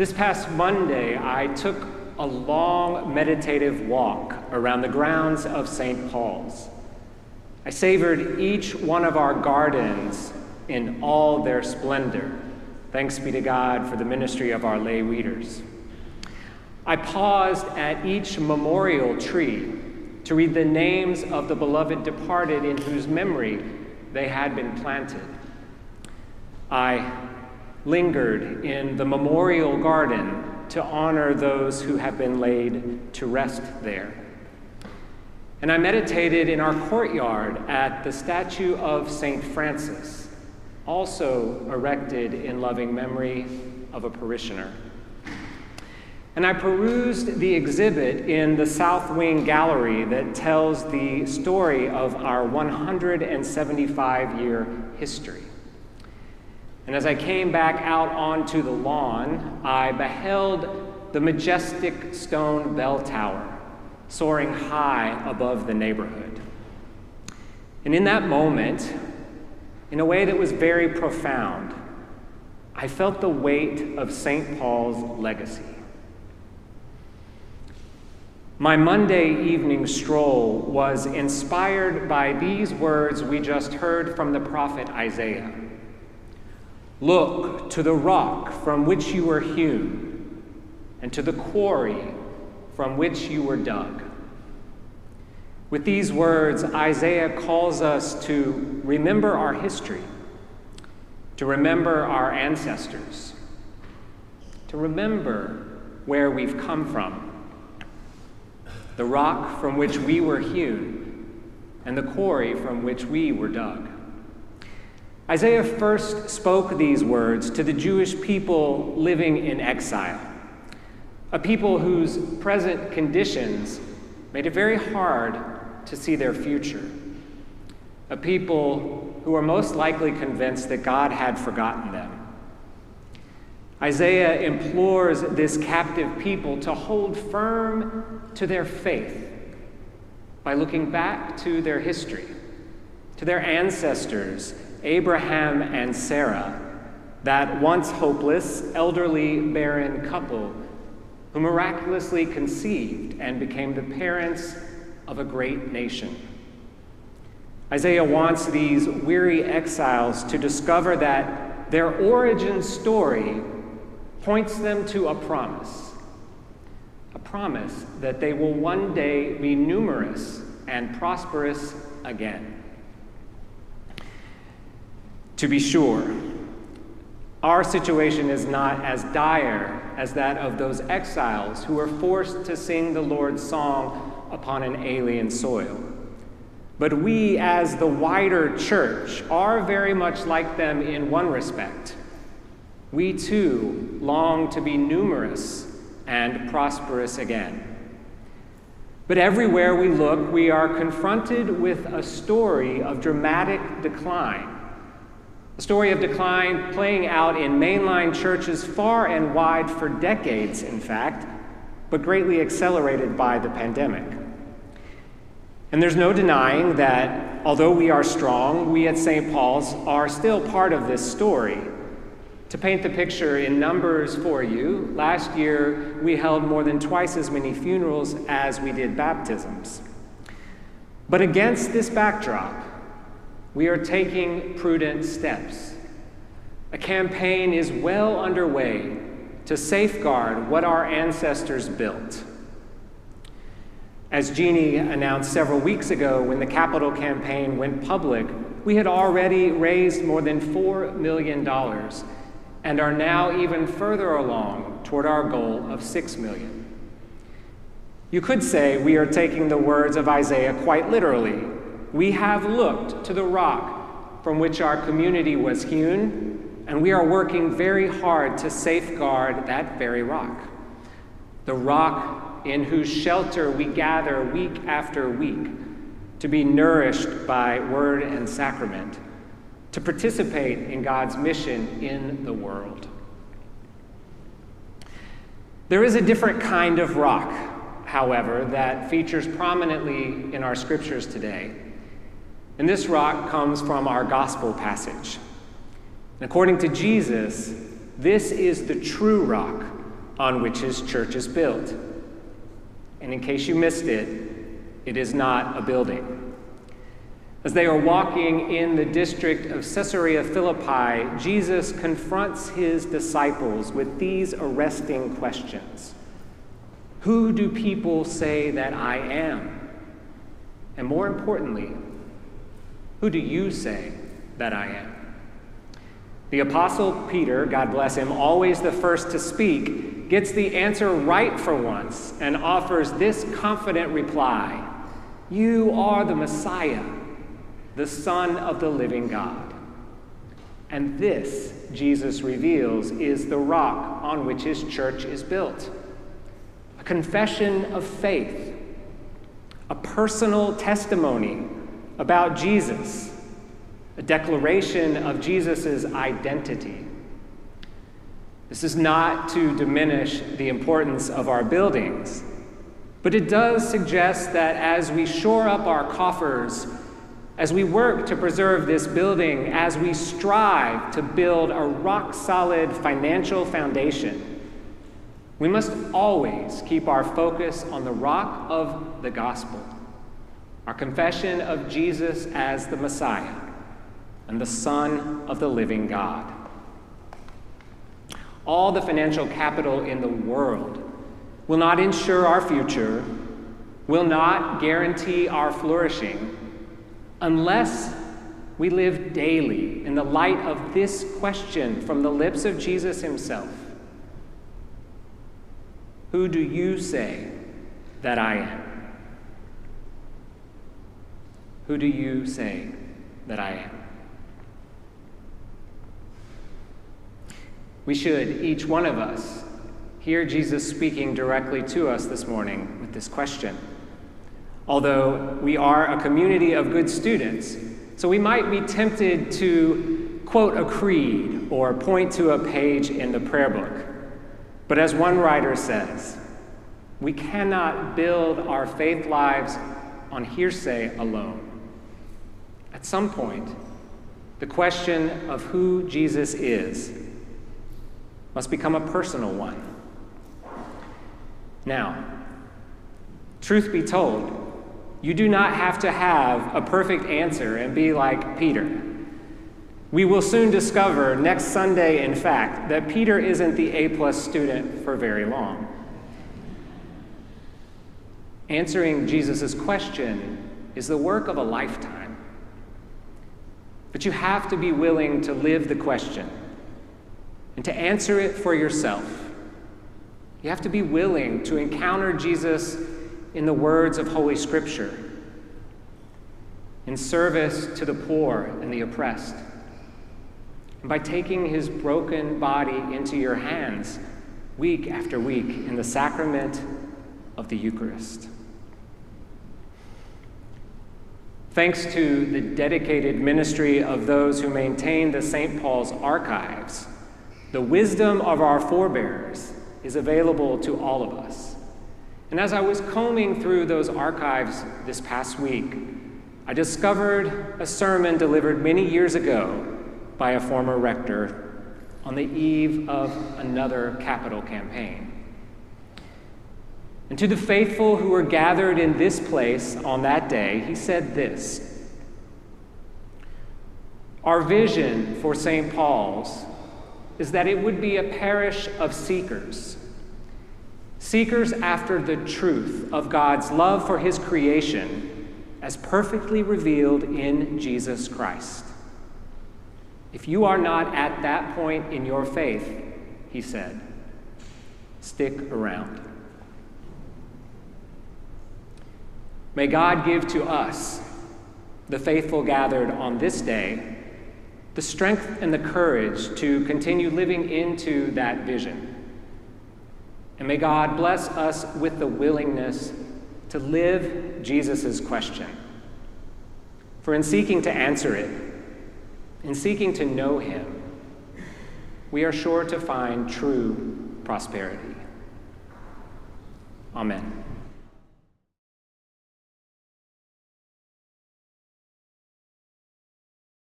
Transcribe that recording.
This past Monday, I took a long meditative walk around the grounds of St. Paul's. I savored each one of our gardens in all their splendor. Thanks be to God for the ministry of our lay readers. I paused at each memorial tree to read the names of the beloved departed in whose memory they had been planted. I lingered in the memorial garden to honor those who have been laid to rest there. And I meditated in our courtyard at the statue of St. Francis, also erected in loving memory of a parishioner. And I perused the exhibit in the South Wing Gallery that tells the story of our 175 year history. And as I came back out onto the lawn, I beheld the majestic stone bell tower soaring high above the neighborhood. And in that moment, in a way that was very profound, I felt the weight of St. Paul's legacy. My Monday evening stroll was inspired by these words we just heard from the prophet Isaiah Look to the rock from which you were hewn, and to the quarry from which you were dug. With these words, Isaiah calls us to remember our history, to remember our ancestors, to remember where we've come from, the rock from which we were hewn, and the quarry from which we were dug. Isaiah first spoke these words to the Jewish people living in exile, a people whose present conditions made it very hard to see their future, a people who were most likely convinced that God had forgotten them. Isaiah implores this captive people to hold firm to their faith by looking back to their history, to their ancestors Abraham and Sarah, that once hopeless, elderly, barren couple who miraculously conceived and became the parents of a great nation. Isaiah wants these weary exiles to discover that their origin story points them to a promise a promise that they will one day be numerous and prosperous again. To be sure, our situation is not as dire as that of those exiles who were forced to sing the Lord's song upon an alien soil. But we, as the wider church, are very much like them in one respect. We too long to be numerous and prosperous again. But everywhere we look, we are confronted with a story of dramatic decline a story of decline playing out in mainline churches far and wide for decades, in fact, but greatly accelerated by the pandemic. And there's no denying that although we are strong, we at St. Paul's are still part of this story. To paint the picture in numbers for you, last year we held more than twice as many funerals as we did baptisms. But against this backdrop, we are taking prudent steps. A campaign is well underway to safeguard what our ancestors built. As Jeannie announced several weeks ago when the capital campaign went public, we had already raised more than $4 million and are now even further along toward our goal of 6 million. You could say we are taking the words of Isaiah quite literally we have looked to the rock from which our community was hewn, and we are working very hard to safeguard that very rock. The rock in whose shelter we gather week after week to be nourished by word and sacrament, to participate in God's mission in the world. There is a different kind of rock, however, that features prominently in our scriptures today. And this rock comes from our gospel passage. And according to Jesus, this is the true rock on which his church is built. And in case you missed it, it is not a building. As they are walking in the district of Caesarea Philippi, Jesus confronts his disciples with these arresting questions Who do people say that I am? And more importantly, who do you say that I am? The Apostle Peter, God bless him, always the first to speak, gets the answer right for once and offers this confident reply You are the Messiah, the Son of the living God. And this, Jesus reveals, is the rock on which his church is built. A confession of faith, a personal testimony about Jesus a declaration of Jesus' identity. This is not to diminish the importance of our buildings, but it does suggest that as we shore up our coffers, as we work to preserve this building, as we strive to build a rock solid financial foundation, we must always keep our focus on the rock of the gospel, our confession of Jesus as the Messiah and the Son of the living God. All the financial capital in the world will not ensure our future, will not guarantee our flourishing, unless we live daily in the light of this question from the lips of Jesus himself Who do you say that I am? Who do you say that I am? We should, each one of us, hear Jesus speaking directly to us this morning with this question. Although we are a community of good students, so we might be tempted to quote a creed or point to a page in the prayer book. But as one writer says, we cannot build our faith lives on hearsay alone. At some point, the question of who Jesus is must become a personal one. Now, truth be told, you do not have to have a perfect answer and be like Peter. We will soon discover next Sunday, in fact, that Peter isn't the A plus student for very long. Answering Jesus' question is the work of a lifetime. But you have to be willing to live the question and to answer it for yourself. You have to be willing to encounter Jesus in the words of Holy Scripture, in service to the poor and the oppressed, and by taking his broken body into your hands week after week in the sacrament of the Eucharist. Thanks to the dedicated ministry of those who maintain the St. Paul's archives, the wisdom of our forebears is available to all of us. And as I was combing through those archives this past week, I discovered a sermon delivered many years ago by a former rector on the eve of another capital campaign. And to the faithful who were gathered in this place on that day, he said this Our vision for St. Paul's is that it would be a parish of seekers. Seekers after the truth of God's love for his creation as perfectly revealed in Jesus Christ. If you are not at that point in your faith, he said, stick around. May God give to us, the faithful gathered on this day, the strength and the courage to continue living into that vision. And may God bless us with the willingness to live Jesus' question. For in seeking to answer it, in seeking to know Him, we are sure to find true prosperity. Amen.